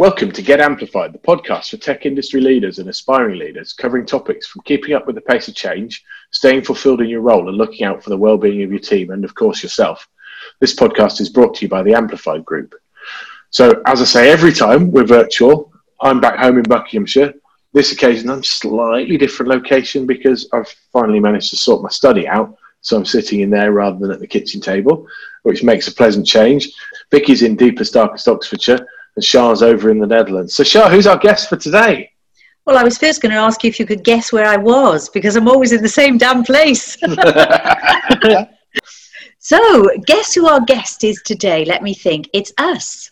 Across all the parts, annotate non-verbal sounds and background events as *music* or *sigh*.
Welcome to Get Amplified, the podcast for tech industry leaders and aspiring leaders, covering topics from keeping up with the pace of change, staying fulfilled in your role, and looking out for the well-being of your team and, of course, yourself. This podcast is brought to you by the Amplified Group. So, as I say, every time we're virtual, I'm back home in Buckinghamshire. This occasion, I'm slightly different location because I've finally managed to sort my study out. So I'm sitting in there rather than at the kitchen table, which makes a pleasant change. Vicky's in deepest, darkest Oxfordshire and Shah's over in the Netherlands. So, Shah, who's our guest for today? Well, I was first going to ask you if you could guess where I was because I'm always in the same damn place. *laughs* so, guess who our guest is today? Let me think. It's us.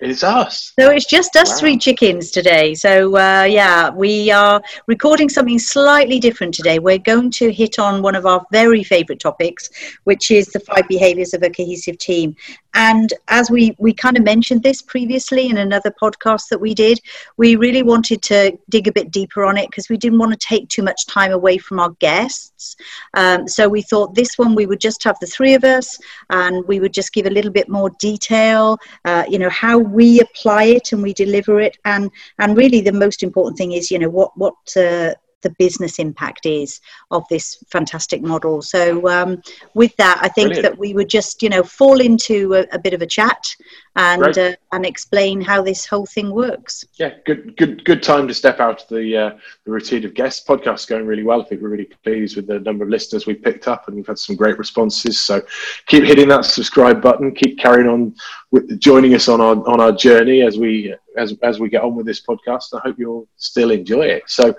It's us. So it's just us wow. three chickens today. So uh, yeah, we are recording something slightly different today. We're going to hit on one of our very favourite topics, which is the five behaviours of a cohesive team. And as we, we kind of mentioned this previously in another podcast that we did, we really wanted to dig a bit deeper on it because we didn't want to take too much time away from our guests. Um, so we thought this one we would just have the three of us and we would just give a little bit more detail, uh, you know, how we apply it and we deliver it. And, and really the most important thing is, you know, what, what, uh, the business impact is of this fantastic model. So, um, with that, I think Brilliant. that we would just, you know, fall into a, a bit of a chat and uh, and explain how this whole thing works. Yeah, good, good, good time to step out of the uh, the routine of guests. Podcast's going really well. I think we're really pleased with the number of listeners we've picked up, and we've had some great responses. So, keep hitting that subscribe button. Keep carrying on with joining us on our on our journey as we as as we get on with this podcast. I hope you'll still enjoy it. So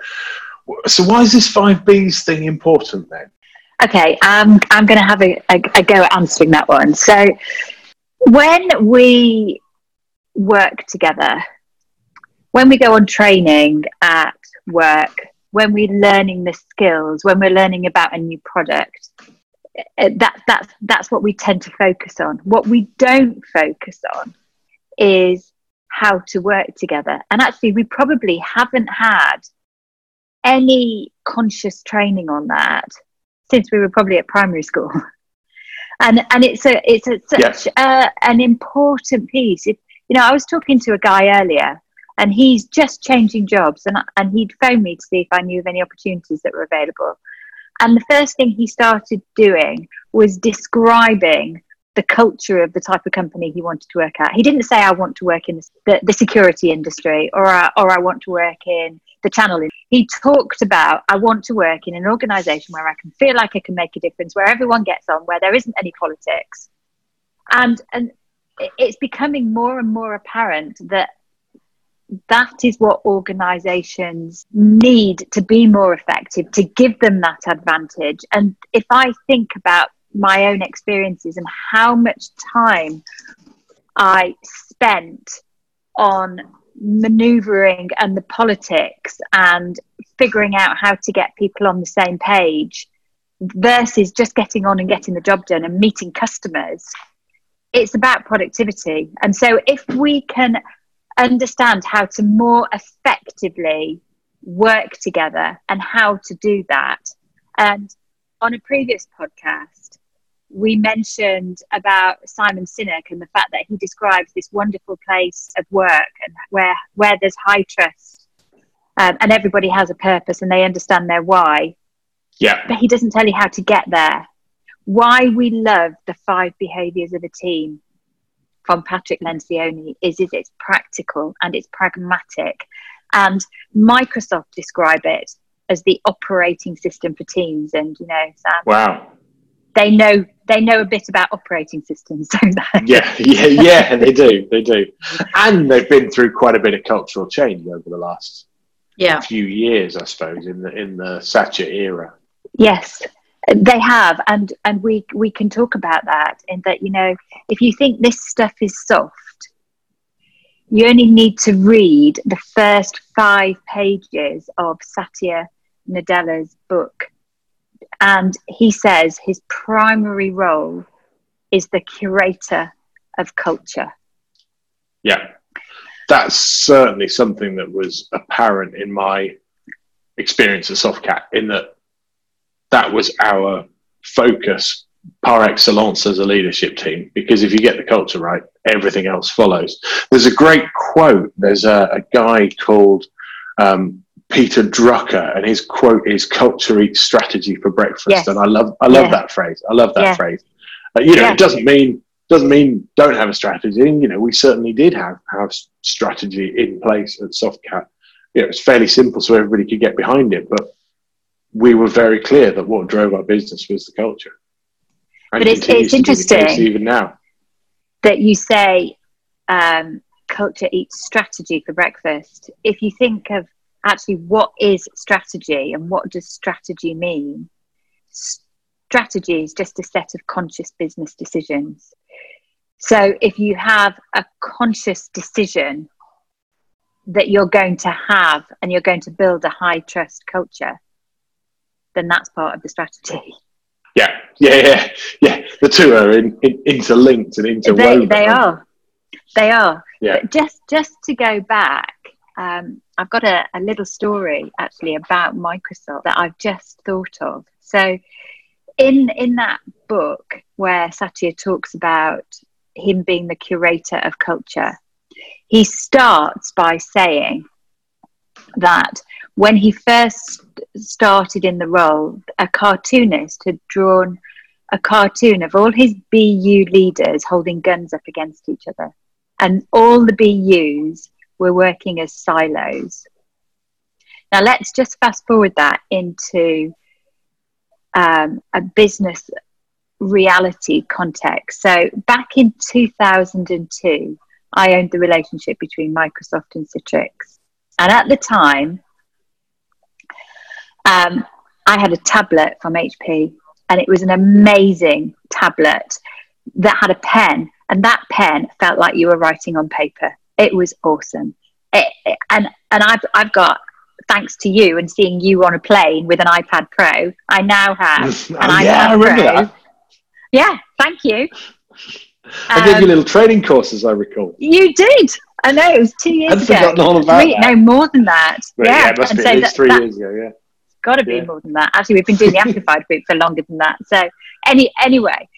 so why is this five Bs thing important then? Okay, um, I'm going to have a, a, a go at answering that one. So when we work together, when we go on training at work, when we're learning the skills, when we're learning about a new product, eh, that, that's, that's what we tend to focus on. What we don't focus on is how to work together. And actually, we probably haven't had any conscious training on that since we were probably at primary school. *laughs* and and it's a it's a, such yes. a, an important piece. If, you know, I was talking to a guy earlier, and he's just changing jobs, and and he'd phoned me to see if I knew of any opportunities that were available. And the first thing he started doing was describing the culture of the type of company he wanted to work at. He didn't say, I want to work in the, the security industry or, I, or I want to work in the channel. He talked about, I want to work in an organization where I can feel like I can make a difference, where everyone gets on, where there isn't any politics. And, and it's becoming more and more apparent that that is what organizations need to be more effective to give them that advantage and if i think about my own experiences and how much time I spent on maneuvering and the politics and figuring out how to get people on the same page versus just getting on and getting the job done and meeting customers. It's about productivity. And so, if we can understand how to more effectively work together and how to do that, and on a previous podcast, we mentioned about Simon Sinek and the fact that he describes this wonderful place of work and where where there's high trust um, and everybody has a purpose and they understand their why. Yeah. But he doesn't tell you how to get there. Why we love the five behaviors of a team from Patrick Lencioni is, is it's practical and it's pragmatic. And Microsoft describe it as the operating system for teams. And, you know, Sam, wow they know they know a bit about operating systems, *laughs* don't they? Yeah, yeah, yeah, they do, they do, and they've been through quite a bit of cultural change over the last yeah. few years, I suppose, in the in the Satya era. Yes, they have, and and we we can talk about that. In that, you know, if you think this stuff is soft, you only need to read the first five pages of Satya Nadella's book and he says his primary role is the curator of culture. Yeah, that's certainly something that was apparent in my experience at Softcat, in that that was our focus par excellence as a leadership team because if you get the culture right, everything else follows. There's a great quote. There's a, a guy called um, Peter Drucker, and his quote is "Culture eats strategy for breakfast." Yes. And I love, I love Yeah. that phrase. I love that Yeah. phrase. Uh, you know, Yeah. it doesn't mean doesn't mean don't have a strategy. You know, we certainly did have have strategy in place at Softcat. You know, it's fairly simple, so everybody could get behind it. But we were very clear that what drove our business was the culture. And But it's- it's to be the case interesting. even now. that you say um, culture eats strategy for breakfast. If you think of actually what is strategy and what does strategy mean, strategy is just a set of conscious business decisions. So if you have a conscious decision that you're going to have and you're going to build a high trust culture, then that's part of the strategy. Yeah, yeah, yeah, yeah. The two are in, in, interlinked and they, they are they are Yeah. but just just to go back um, i've got a, a little story actually about microsoft that i've just thought of so in in that book where satya talks about him being the curator of culture he starts by saying that when he first started in the role a cartoonist had drawn a cartoon of all his BU leaders holding guns up against each other. And all the BUs were working as silos. Now, let's just fast forward that into um, a business reality context. So, back in 2002, I owned the relationship between Microsoft and Citrix. And at the time, um, I had a tablet from HP and it was an amazing tablet that had a pen and that pen felt like you were writing on paper it was awesome it, it- and and I've, I've got thanks to you and seeing you on a plane with an ipad pro i now have *laughs* Oh, an yeah, iPad I remember Pro. that. yeah thank you I gave you Um, little training courses, I recall. you did i know it was two years I'd ago forgotten all about Three- that. no more than that But yeah, yeah, it must and be so at least that- three that- years ago, yeah. got to be Yeah. more than that. Actually, we've been doing the *laughs* Amplified group for longer than that. So, any anyway,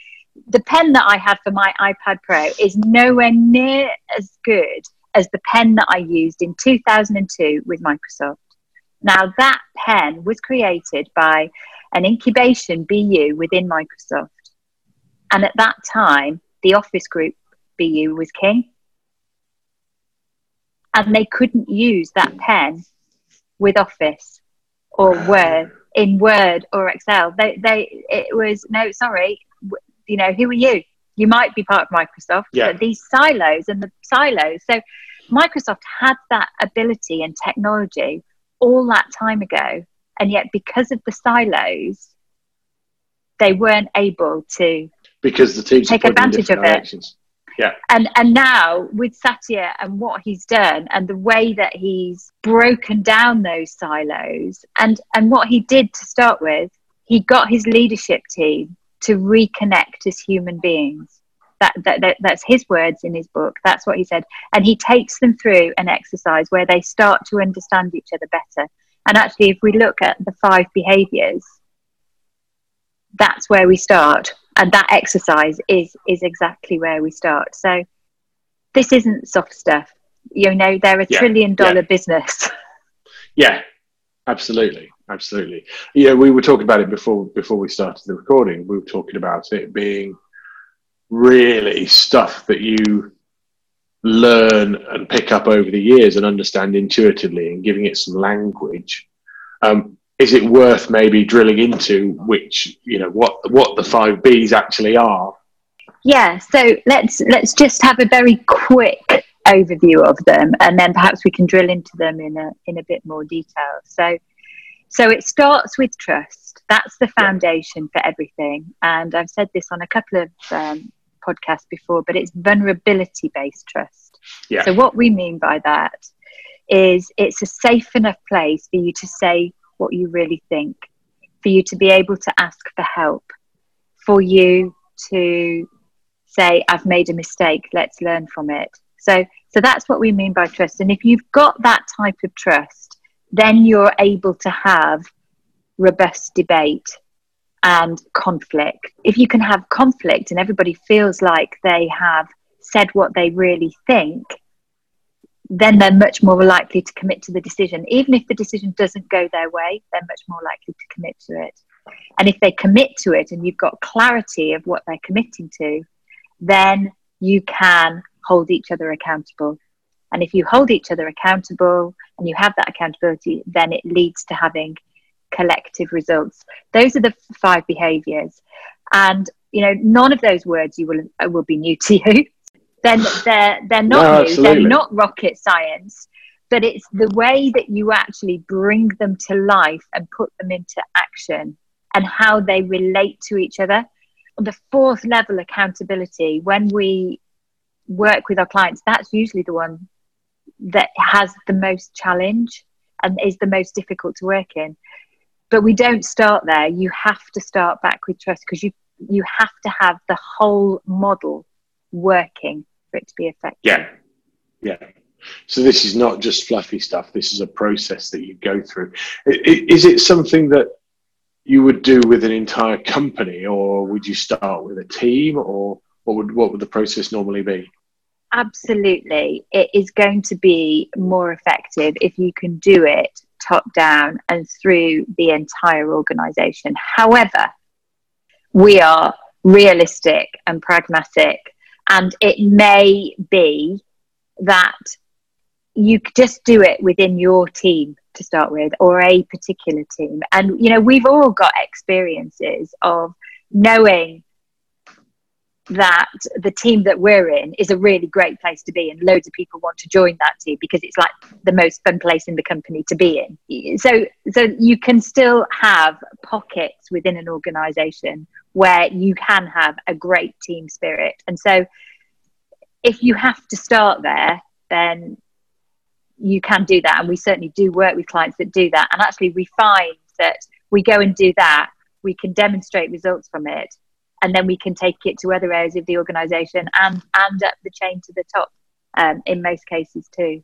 the pen that I had for my iPad Pro is nowhere near as good as the pen that I used in 2002 with Microsoft. Now, that pen was created by an incubation BU within Microsoft, and at that time, the Office Group BU was king, and they couldn't use that pen with Office or Word in Word or Excel. They they it was no sorry, you know who are you? You might be part of Microsoft, Yeah. but these silos and the silos. So Microsoft had that ability and technology all that time ago, and yet because of the silos, they weren't able to Because the teams Take are put in advantage of it. Yeah. and and now with Satya and what he's done and the way that he's broken down those silos and and what he did to start with, he got his leadership team to reconnect as human beings. That, that, that that's his words in his book. That's what he said, and he takes them through an exercise where they start to understand each other better. And actually, if we look at the five behaviors, that's where we start and that exercise is is exactly where we start so this isn't soft stuff you know they're a Yeah, trillion dollar yeah. business *laughs* Yeah, absolutely, absolutely. Yeah, we were talking about it before before we started the recording. We were talking about it being really stuff that you learn and pick up over the years and understand intuitively, and giving it some language. Um, is it worth maybe drilling into which you know what what the five Bs actually are? yeah so let's let's just have a very quick overview of them and then perhaps we can drill into them in a in a bit more detail so so it starts with trust. That's the foundation for everything. And i've said this on a couple of um, podcasts before but it's vulnerability based trust. Yeah. so what we mean by that is it's a safe enough place for you to say what you really think for you to be able to ask for help for you to say i've made a mistake let's learn from it. So so that's what we mean by trust. And if you've got that type of trust then you're able to have robust debate and conflict. If you can have conflict and everybody feels like they have said what they really think, then they're much more likely to commit to the decision. Even if the decision doesn't go their way, they're much more likely to commit to it. And if they commit to it and you've got clarity of what they're committing to, then you can hold each other accountable. And if you hold each other accountable and you have that accountability, then it leads to having collective results. Those are the five behaviors. And you know, none of those words you will uh, will be new to you. *laughs* then they're they're not No, new, absolutely. they're not rocket science, but it's the way that you actually bring them to life and put them into action and how they relate to each other. The fourth level accountability, when we work with our clients, that's usually the one that has the most challenge and is the most difficult to work in. But we don't start there. You have to start back with trust because you you have to have the whole model working for it to be effective. Yeah, yeah. So this is not just fluffy stuff. This is a process that you go through. Is it something that you would do with an entire company, or would you start with a team, or what would what would the process normally be? Absolutely. It is going to be more effective if you can do it top down and through the entire organization. However, we are realistic and pragmatic, and it may be that you just do it within your team to start with or a particular team. And, you know, we've all got experiences of knowing that the team that we're in is a really great place to be and loads of people want to join that team because it's like the most fun place in the company to be in. So so you can still have pockets within an organization where you can have a great team spirit. And so if you have to start there then you can do that. And we certainly do work with clients that do that. And actually we find that we go and do that we can demonstrate results from it and then we can take it to other areas of the organization and and up the chain to the top um, in most cases too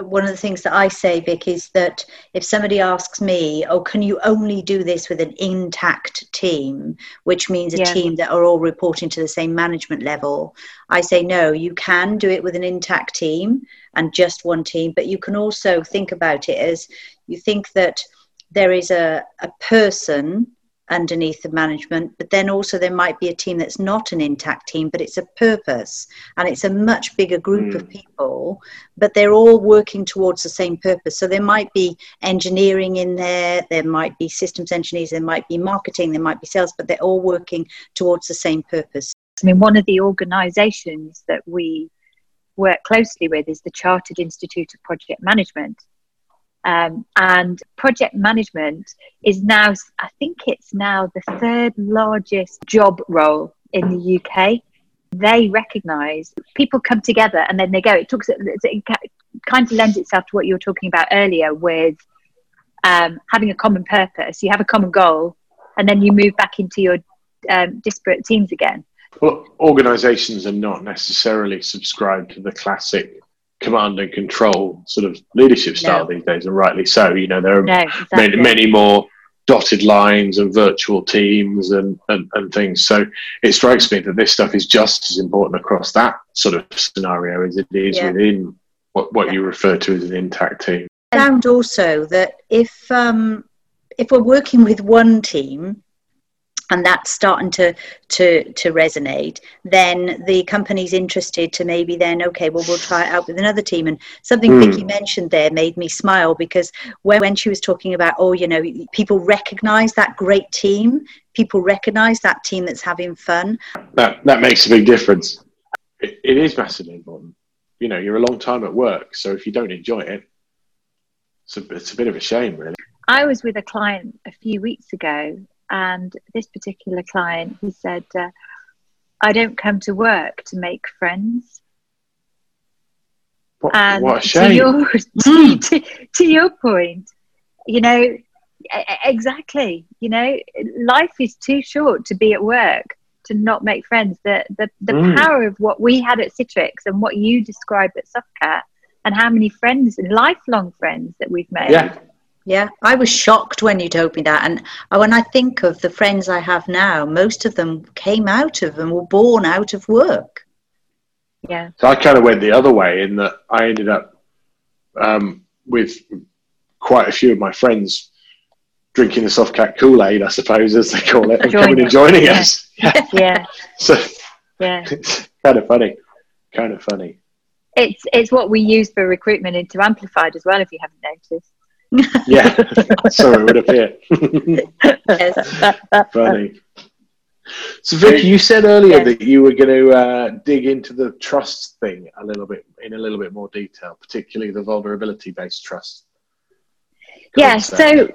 one of the things that I say, Vic, is that if somebody asks me, "Oh, can you only do this with an intact team, which means a Yeah. team that are all reporting to the same management level?" I say, "No, you can do it with an intact team and just one team, but you can also think about it as you think that there is a, a person underneath the management, but then also there might be a team that's not an intact team, but it's a purpose and it's a much bigger group of mm. people, but they're all working towards the same purpose. So there might be engineering in there, there might be systems engineers, there might be marketing, there might be sales, but they're all working towards the same purpose. i mean one of the organizations that we work closely with is the chartered institute of project management um, and project management is now i think it's now the third largest job role in the uk they recognize people come together and then they go. It talks it kind of lends itself to what you were talking about earlier with um, having a common purpose. You have a common goal and then you move back into your um, disparate teams again. Well, organisations are not necessarily subscribed to the classic command and control sort of leadership style No. these days, and rightly so. You know, there are no many, exactly. many more dotted lines and virtual teams and, and, and things. So it strikes me that this stuff is just as important across that sort of scenario as it is Yeah. within what, what Yeah. you refer to as an intact team. found also that if um, if we're working with one team and that's starting to to to resonate then the company's interested to maybe then okay well we'll try it out with another team and something Hmm. Vicky mentioned there made me smile because when, when she was talking about oh you know people recognize that great team people recognize that team that's having fun That, that makes a big difference. It, it is massively important. You know, you're a long time at work, so if you don't enjoy it, it's a, it's a bit of a shame, really. I was with a client a few weeks ago, and this particular client, he said, uh, "I don't come to work to make friends." What, And what a to shame. your *laughs* to, to, to your point, you know, exactly. You know, life is too short to be at work to not make friends. The the, the Mm. power of what we had at Citrix and what you described at Softcat, and how many friends and lifelong friends that we've made. Yeah. Yeah, I was shocked when you told me that. And when I think of the friends I have now, most of them came out of and were born out of work. Yeah. So I kind of went the other way in that I ended up um, with quite a few of my friends drinking the Softcat Kool Aid, I suppose, as they call it, and coming and joining yeah. us. *laughs* Yeah. *laughs* yeah. so yeah. *laughs* it's kind of funny. Kind of funny. It's it's what we use for recruitment into Amplified as well, if you haven't noticed yeah, *laughs* so it would appear. *laughs* Funny. So, Vic, you said earlier that you were going to uh, dig into the trust thing a little bit in a little bit more detail, particularly the vulnerability-based trust. Yeah. So,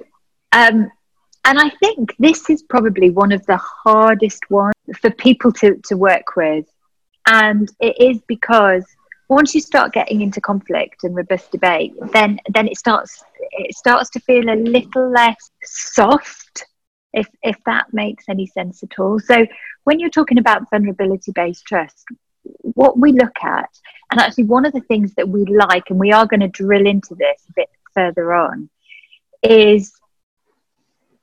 um, and I think this is probably one of the hardest ones for people to to work with, and it is because once you start getting into conflict and robust debate, then then it starts it starts to feel a little less soft, if if that makes any sense at all. So when you're talking about vulnerability based trust, what we look at, and actually one of the things that we like, and we are going to drill into this a bit further on, is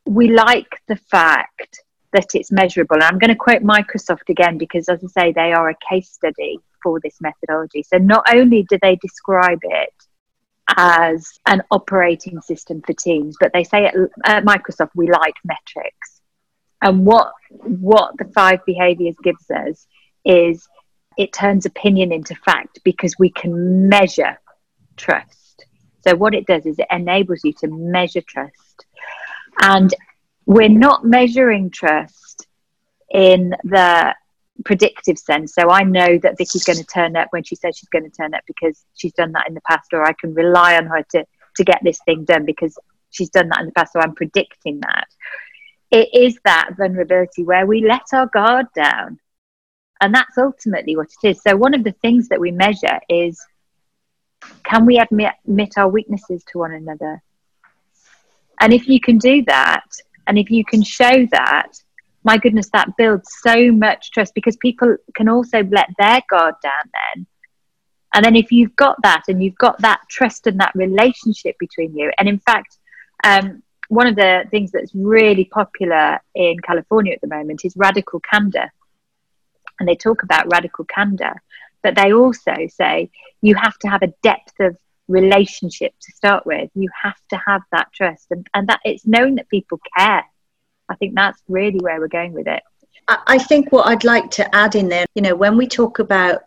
we like the fact that it's measurable. And I'm going to quote Microsoft again because, as I say, they are a case study for this methodology. So not only do they describe it as an operating system for teams, but they say at, at Microsoft we like metrics. And what what the five behaviors gives us is it turns opinion into fact because we can measure trust. So what it does is it enables you to measure trust. And we're not measuring trust in the predictive sense. So I know that Vicky's going to turn up when she says she's going to turn up because she's done that in the past, or I can rely on her to, to get this thing done because she's done that in the past. So I'm predicting that. It is that vulnerability where we let our guard down. And that's ultimately what it is. So one of the things that we measure is can we admit, admit our weaknesses to one another? And if you can do that, and if you can show that, my goodness, that builds so much trust because people can also let their guard down then. And then if you've got that and you've got that trust and that relationship between you, and in fact, um, one of the things that's really popular in California at the moment is radical candor. And they talk about radical candor, but they also say you have to have a depth of relationship to start with. You have to have that trust, and, and that it's knowing that people care I think that's really where we're going with it. I think what I'd like to add in there, you know, when we talk about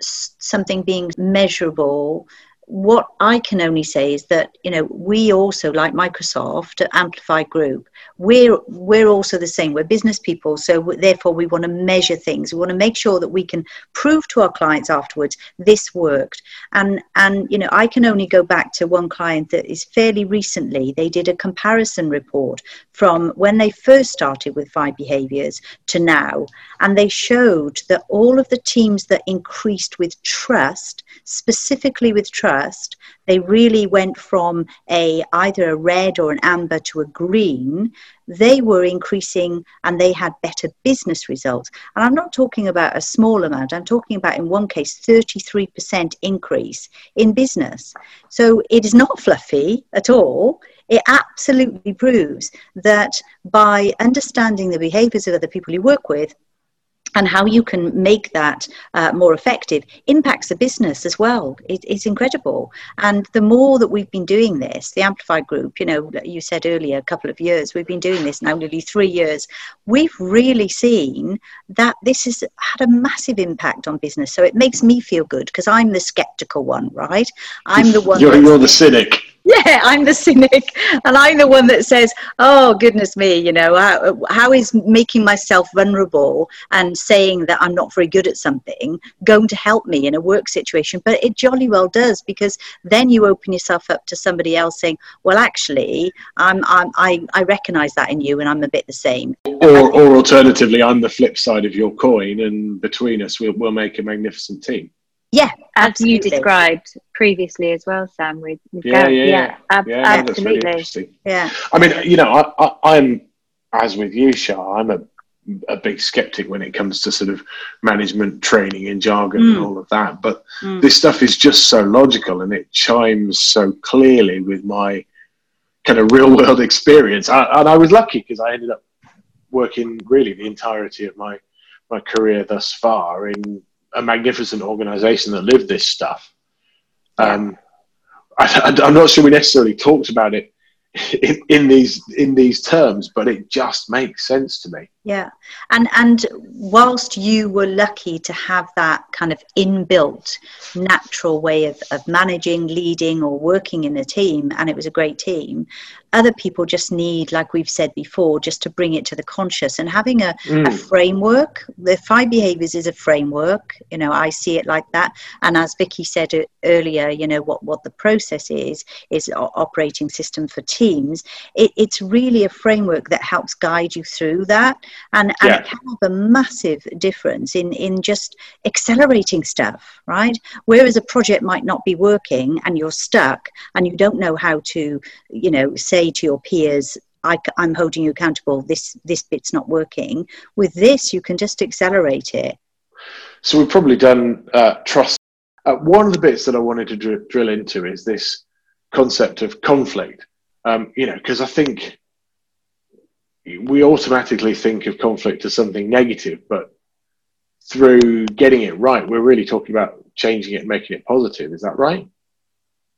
something being measurable, what I can only say is that you know we also like Microsoft Amplified Group. We're we're also the same. We're business people, so therefore we want to measure things. We want to make sure that we can prove to our clients afterwards this worked. And and you know I can only go back to one client that is fairly recently. They did a comparison report from when they first started with five behaviors to now, and they showed that all of the teams that increased with trust, specifically with trust they really went from a either a red or an amber to a green. They were increasing and they had better business results. And I'm not talking about a small amount, I'm talking about in one case 33% increase in business. So it is not fluffy at all. It absolutely proves that by understanding the behaviors of other people you work with, and how you can make that uh, more effective impacts the business as well. It, it's incredible. And the more that we've been doing this, the Amplified Group, you know, you said earlier, a couple of years, we've been doing this now nearly three years. We've really seen that this has had a massive impact on business. So it makes me feel good because I'm the skeptical one, right? I'm the one. *laughs* you're, you're the cynic *laughs* yeah i'm the cynic. And i'm the one that says oh goodness me you know how, how is making myself vulnerable and saying that i'm not very good at something going to help me in a work situation? But it jolly well does because then you open yourself up to somebody else saying well actually i'm, I'm i i recognize that in you and i'm a bit the same. Or, or alternatively i'm the flip side of your coin and between us we'll, we'll make a magnificent team yeah, as absolutely. you described previously as well, Sam. With, with yeah, yeah, yeah, ab- yeah, absolutely. Really yeah. I mean, you know, I, am as with you, Shah. I'm a a big skeptic when it comes to sort of management training and jargon mm. and all of that. But mm. this stuff is just so logical and it chimes so clearly with my kind of real world *laughs* experience. I, and I was lucky because I ended up working really the entirety of my my career thus far in a magnificent organisation that lived this stuff. Um, I, am not sure we necessarily talked about it *laughs* in, in, these in these terms, but it just makes sense to me. Yeah, and and whilst you were lucky to have that kind of inbuilt natural way of, of managing, leading, or working in a team, and it was a great team, other people just need, like we've said before, just to bring it to the conscious and having a, mm. a framework. The five behaviors is a framework. You know, I see it like that. And as Vicky said earlier, you know what what the process is is operating system for teams. It, it's really a framework that helps guide you through that and, and yeah. it can have a massive difference in in just accelerating stuff right? Whereas a project might not be working and you're stuck and you don't know how to you know say to your peers I, am holding you accountable. This this bit's not working. With this you can just accelerate it. So we've probably done uh, trust. Uh, one of the bits that i wanted to dr- drill into is this concept of conflict. Um, you know because i think we automatically think of conflict as something negative, but through getting it right, we're really talking about changing it and making it positive. Is that right?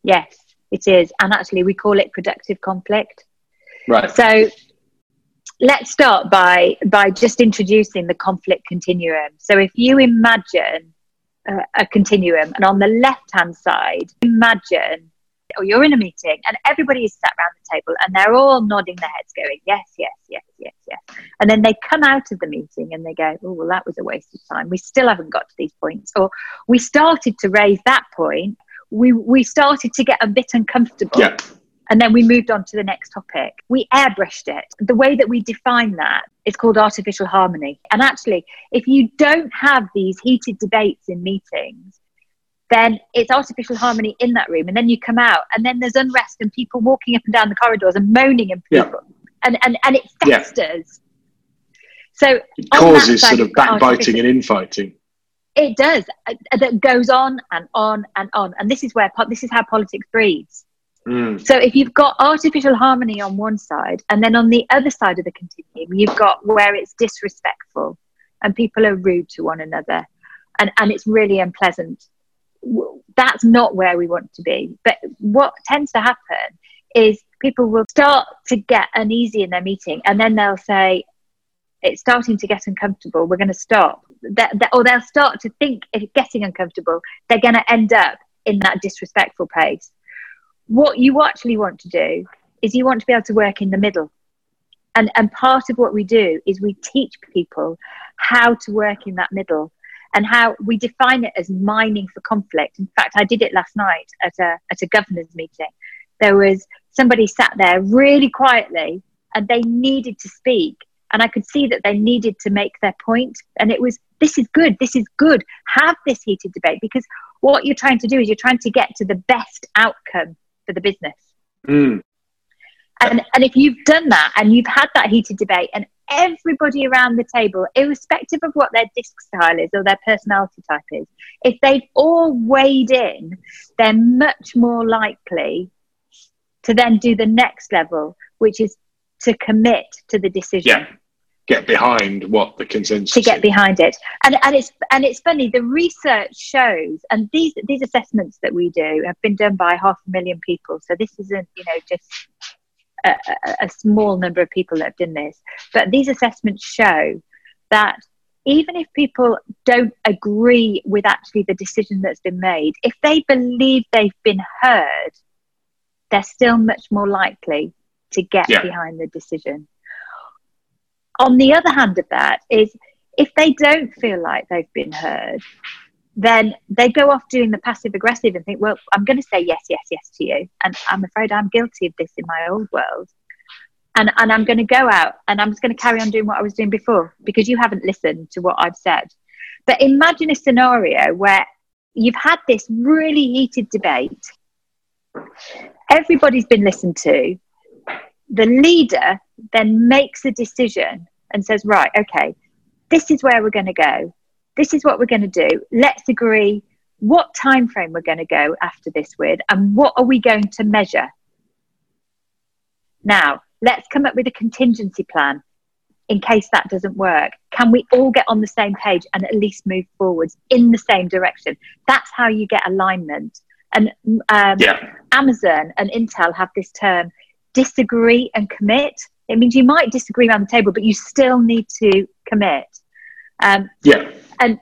Yes, it is. And actually, we call it productive conflict. Right. So let's start by by just introducing the conflict continuum. So if you imagine a, a continuum, and on the left hand side, imagine or you're in a meeting and everybody is sat around the table and they're all nodding their heads going yes yes yes yes yes. And then they come out of the meeting and they go oh well that was a waste of time. We still haven't got to these points. Or we started to raise that point. We we started to get a bit uncomfortable. Yeah. and then we moved on to the next topic. We airbrushed it. The way that we define that is called artificial harmony. And actually if you don't have these heated debates in meetings then it's artificial harmony in that room. And then you come out and then there's unrest and people walking up and down the corridors and moaning and people. Yeah. And, and, and it festers. Yeah. So it causes sort of backbiting and infighting. It does. Uh, that goes on and on and on. And this is where this is how politics breeds. Mm. So if you've got artificial harmony on one side, and then on the other side of the continuum, you've got where it's disrespectful and people are rude to one another, and, and it's really unpleasant that's not where we want to be. But what tends to happen is people will start to get uneasy in their meeting and then they'll say, it's starting to get uncomfortable, we're going to stop. That, that, or they'll start to think if getting uncomfortable, they're going to end up in that disrespectful place. What you actually want to do is you want to be able to work in the middle. And, and part of what we do is we teach people how to work in that middle and how we define it as mining for conflict. In fact, I did it last night at a, at a governor's meeting. There was somebody sat there really quietly and they needed to speak. And I could see that they needed to make their point. And it was, this is good, this is good. Have this heated debate because what you're trying to do is you're trying to get to the best outcome for the business. Mm. And, and if you've done that and you've had that heated debate and everybody around the table, irrespective of what their DISC style is or their personality type is, if they've all weighed in, they're much more likely to then do the next level, which is to commit to the decision. Yeah. Get behind what the consensus to get behind it, and and it's and it's funny. The research shows, and these these assessments that we do have been done by half a million people. So this isn't you know just a, a small number of people that have done this, but these assessments show that even if people don't agree with actually the decision that's been made, if they believe they've been heard, they're still much more likely to get yeah. behind the decision. On the other hand of that is if they don't feel like they've been heard, then they go off doing the passive aggressive and think, well, I'm going to say yes, yes, yes to you. And I'm afraid I'm guilty of this in my old world. And, and I'm going to go out and I'm just going to carry on doing what I was doing before because you haven't listened to what I've said. But imagine a scenario where you've had this really heated debate, everybody's been listened to, the leader then makes a decision and says, right, okay, this is where we're going to go this is what we're going to do. Let's agree what time frame we're going to go after this with and what are we going to measure Now, let's come up with a contingency plan in case that doesn't work. Can we all get on the same page and at least move forwards in the same direction? That's how you get alignment. And um, yeah. Amazon and Intel have this term disagree and commit. It means you might disagree around the table, but you still need to commit. Um, yeah. And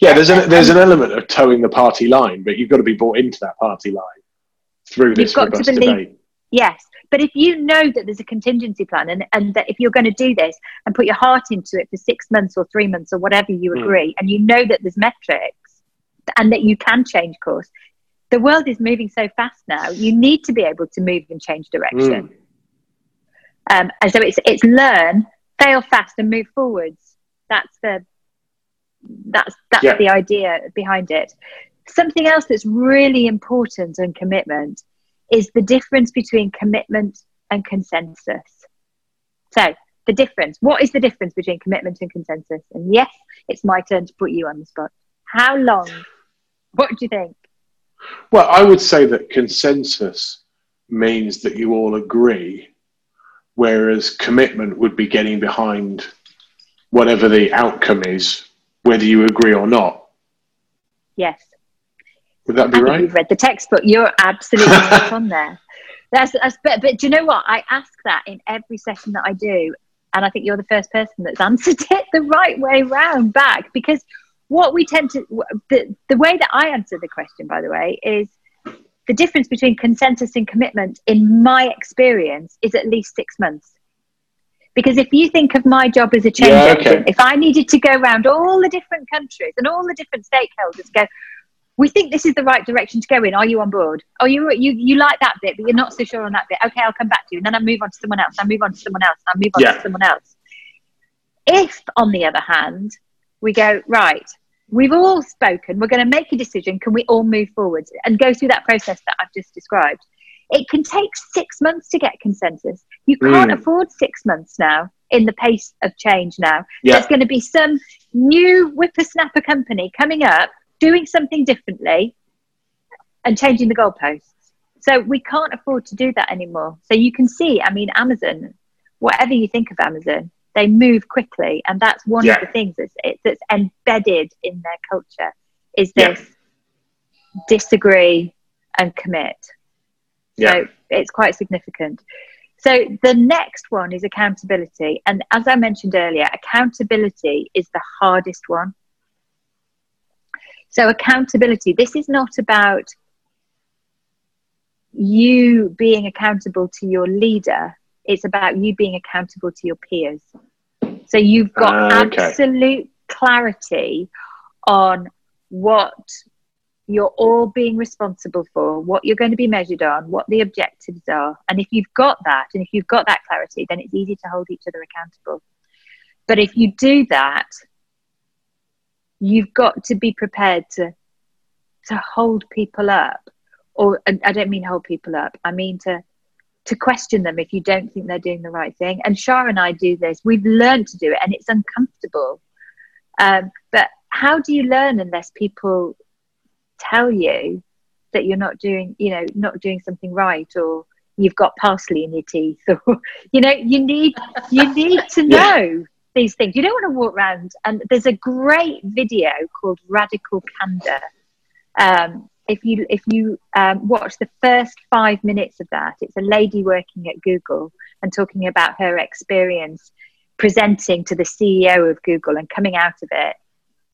yeah, there's an there's an element of toeing the party line, but you've got to be brought into that party line through this you've got to believe, debate. Yes, but if you know that there's a contingency plan and, and that if you're going to do this and put your heart into it for six months or three months or whatever you hmm. agree, mm. and you know that there's metrics and that you can change course, the world is moving so fast now. You need to be able to move and change direction. Mm. Um, and so it's it's learn, fail fast, and move forwards. That's the that's that's yeah. the idea behind it. Something else that's really important and commitment is the difference between commitment and consensus. So, the difference. What is the difference between commitment and consensus? And yes, it's my turn to put you on the spot. How long? What do you think? Well, I would say that consensus means that you all agree, whereas commitment would be getting behind whatever the outcome is, whether you agree or not. Yes. Would that be right? You've read the textbook. You're absolutely right on there. *laughs* That's, that's but, but do you know what? I ask that in every session that I do, and I think you're the first person that's *laughs* answered it the right way round back because what we tend to the, the way that I answer the question, by the way, is the difference between consensus and commitment, in my experience, is at least six months. Because if you think of my job as a change yeah, okay. agent, if I needed to go around all the different countries and all the different stakeholders, go, we think this is the right direction to go in. Are you on board? Oh, you you you like that bit, but you're not so sure on that bit. Okay, I'll come back to you. And then I move on to someone else. I move on to someone else. I move on yeah. to someone else. If, on the other hand, we go right, we've all spoken. We're going to make a decision. Can we all move forward and go through that process that I've just described? It can take six months to get consensus. You can't mm. afford six months now in the pace of change now. Yeah. There's going to be some new whippersnapper company coming up doing something differently and changing the goalposts. So we can't afford to do that anymore. So you can see, I mean, Amazon, whatever you think of Amazon, they move quickly, and that's one yeah. of the things that's that's embedded in their culture is this yeah. disagree and commit. Yeah. So it's quite significant. So the next one is accountability, and as I mentioned earlier, accountability is the hardest one so, accountability this is not about you being accountable to your leader, it's about you being accountable to your peers. So, you've got uh, okay. absolute clarity on what you're all being responsible for, what you're going to be measured on, what the objectives are. And if you've got that, and if you've got that clarity, then it's easy to hold each other accountable. But if you do that you've got to be prepared to to hold people up or i don't mean hold people up i mean to to question them if you don't think they're doing the right thing and shah and i do this we've learned to do it and it's uncomfortable um, but how do you learn unless people tell you that you're not doing you know not doing something right or you've got parsley in your teeth *laughs* or you know you need you *laughs* need to know these things. You don't want to walk around. And there's a great video called Radical Candor. Um, if you if you um, watch the first five minutes of that, it's a lady working at Google and talking about her experience presenting to the CEO of Google and coming out of it,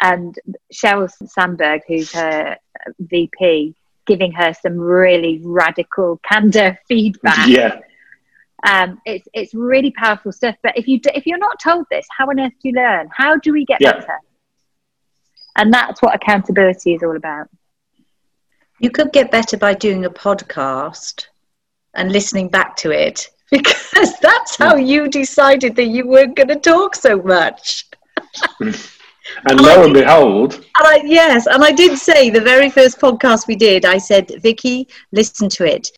and Sheryl Sandberg, who's her VP, giving her some really radical candor *laughs* feedback. Yeah um, it's it's really powerful stuff. But if you if you're not told this, how on earth do you learn? How do we get yeah. better? And that's what accountability is all about. You could get better by doing a podcast and listening back to it *laughs* because that's how you decided that you weren't going to talk so much. *laughs* and, and lo and behold. And I, yes, and I did say the very first podcast we did, I said, Vicky, listen to it.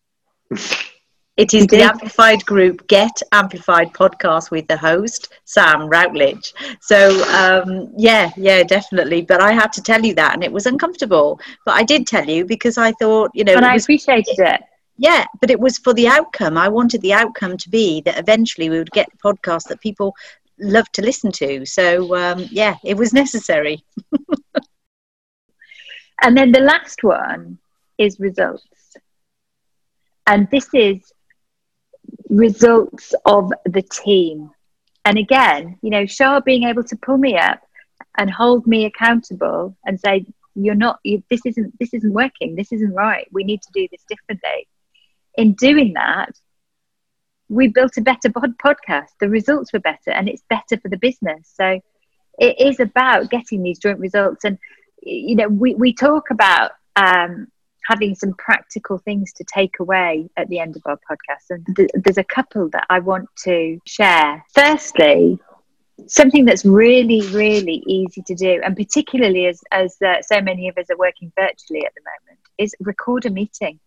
*laughs* It is the Amplified Group Get Amplified podcast with the host, Sam Routledge. So, um, yeah, yeah, definitely. But I had to tell you that, and it was uncomfortable. But I did tell you because I thought, you know. And I appreciated it. yeah, but it was for the outcome. I wanted the outcome to be that eventually we would get the podcast that people love to listen to. So um, yeah, it was necessary. *laughs* and then the last one is results. And this is results of the team. And again, you know, Shah being able to pull me up and hold me accountable and say, you're not, you, this isn't, this isn't working. This isn't right. We need to do this differently. In doing that, we built a better pod- podcast. The results were better and it's better for the business. So it is about getting these joint results. And, you know, we, we talk about, um, having some practical things to take away at the end of our podcast. And th- there's a couple that I want to share. Firstly, something that's really, really easy to do, and particularly as, as uh, so many of us are working virtually at the moment, is record a meeting.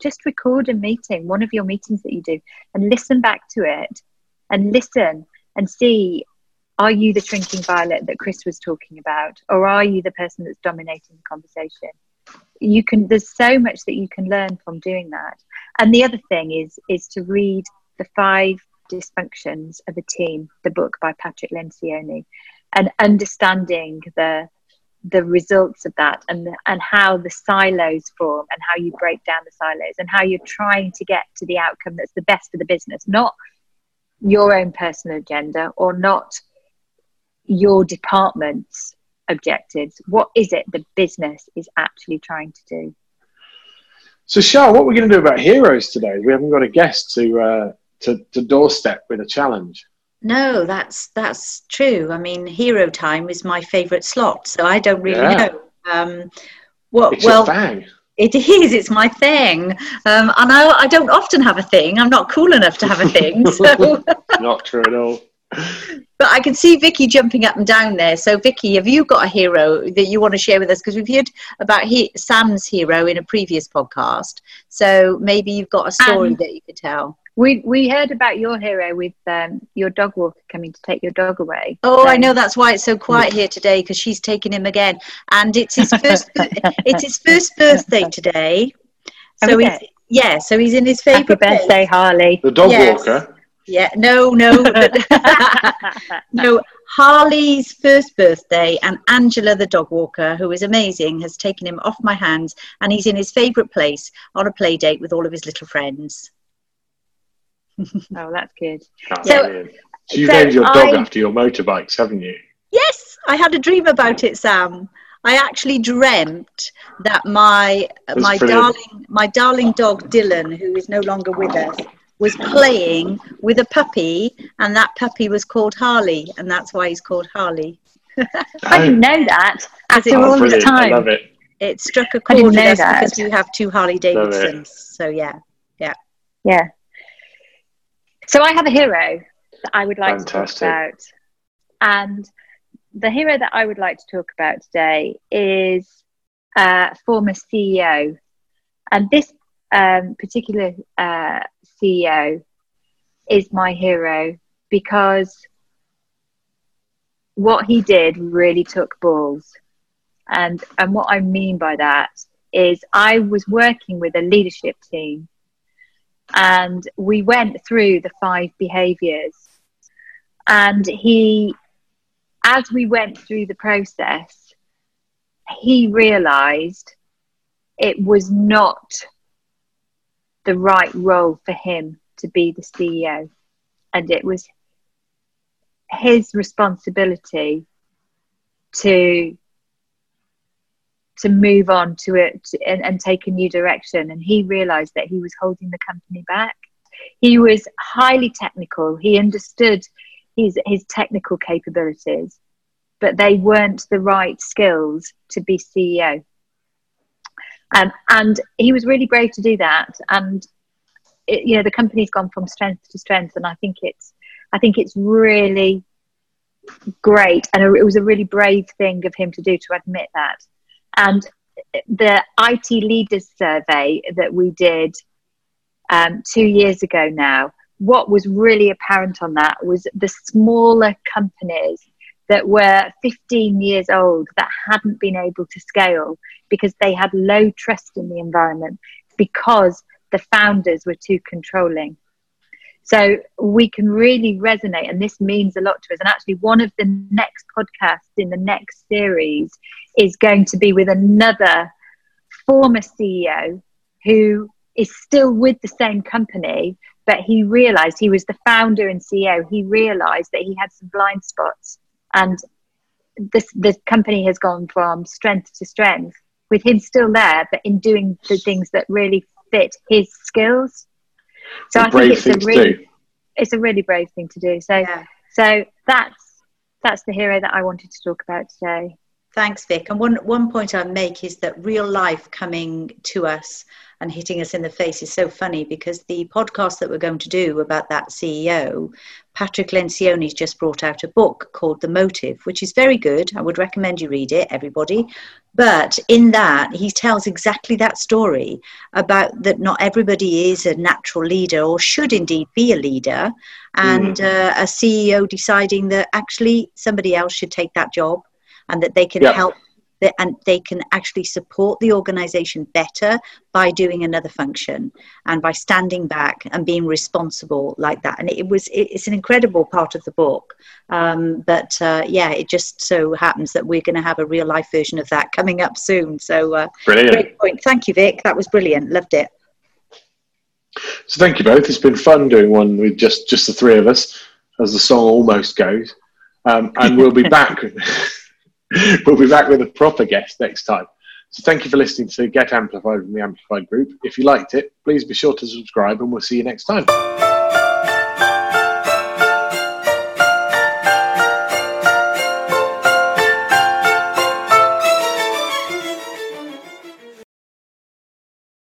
Just record a meeting, one of your meetings that you do, and listen back to it and listen and see are you the shrinking violet that Chris was talking about, or are you the person that's dominating the conversation? you can there's so much that you can learn from doing that and the other thing is is to read the five dysfunctions of a team the book by patrick lencioni and understanding the the results of that and and how the silos form and how you break down the silos and how you're trying to get to the outcome that's the best for the business not your own personal agenda or not your department's objectives. What is it the business is actually trying to do? So, Shah, what we're going to do about heroes today? We haven't got a guest to uh, to, to doorstep with a challenge. No, that's that's true. I mean, hero time is my favourite slot, so I don't really yeah. know. Um, what? It's well, thing. It is. It's my thing, um, and I, I don't often have a thing. I'm not cool enough to have a thing. *laughs* So. *laughs* not true at all. *laughs* But I can see Vicky jumping up and down there. So, Vicky, have you got a hero that you want to share with us? Because we've heard about he- Sam's hero in a previous podcast. So maybe you've got a story um, that you could tell. We we heard about your hero with um, your dog walker coming to take your dog away. Oh, so. I know that's why it's so quiet here today because she's taking him again, and it's his first *laughs* it's his first birthday today. So okay. he's yeah, so he's in his favourite Happy birthday, Harley. The dog yes. walker. Yeah, no, no, *laughs* no. Harley's first birthday, and Angela, the dog walker, who is amazing, has taken him off my hands, and he's in his favourite place on a play date with all of his little friends. *laughs* oh, that's good. That's so, so you so named your dog I, after your motorbikes, haven't you? Yes, I had a dream about it, Sam. I actually dreamt that my my brilliant. darling my darling dog Dylan, who is no longer with us, was playing with a puppy, and that puppy was called Harley, and that's why he's called Harley. I didn't oh. know that. After all this time, I love it. It struck a chord with us that. because we have two Harley Davidsons. So yeah, yeah, yeah. So I have a hero that I would like Fantastic. to talk about, and the hero that I would like to talk about today is a former CEO, and this um, particular uh, CEO is my hero because what he did really took balls. And, and what I mean by that is I was working with a leadership team and we went through the five behaviors. And he, as we went through the process, he realized it was not the right role for him to be the CEO. And it was his responsibility to to move on to it and, and take a new direction. And he realized that he was holding the company back. He was highly technical. He understood his his technical capabilities but they weren't the right skills to be ceo um, and he was really brave to do that. And it, you know, the company's gone from strength to strength, and I think it's, I think it's really great, and it was a really brave thing of him to do to admit that. And the IT leaders survey that we did um, two years ago now, what was really apparent on that was the smaller companies that were 15 years old that hadn't been able to scale because they had low trust in the environment because the founders were too controlling. So we can really resonate, and this means a lot to us. And actually, one of the next podcasts in the next series is going to be with another former CEO who is still with the same company, but he realized he was the founder and CEO. He realized that he had some blind spots, and this the company has gone from strength to strength with him still there, but in doing the things that really fit his skills. So I think it's a really, it's a really brave thing to do. So, yeah. so that's that's the hero that I wanted to talk about today. Thanks, Vic. And one one point I make is that real life coming to us and hitting us in the face is so funny because the podcast that we're going to do about that CEO, Patrick Lencioni's just brought out a book called The Motive, which is very good. I would recommend you read it, everybody. But in that, he tells exactly that story about that not everybody is a natural leader or should indeed be a leader, and mm. uh, a CEO deciding that actually somebody else should take that job and that they can yep. help and they can actually support the organization better by doing another function and by standing back and being responsible like that. And it was it's an incredible part of the book. Um, but uh, yeah it just so happens that we're going to have a real life version of that coming up soon. So uh, brilliant. great point. Thank you vic. That was brilliant. Loved it. So thank you both. It's been fun doing one with just just the three of us as the song almost goes. Um, and we'll be *laughs* back *laughs* we'll be back with a proper guest next time. So thank you for listening to Get Amplified from the Amplified Group. If you liked it, please be sure to subscribe and we'll see you next time.